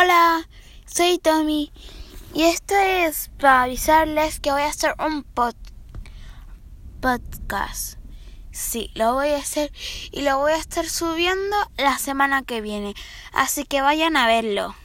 Hola, soy Tommy y esto es para avisarles que voy a hacer un podcast. Sí, lo voy a hacer y lo voy a estar subiendo la semana que viene, así que vayan a verlo.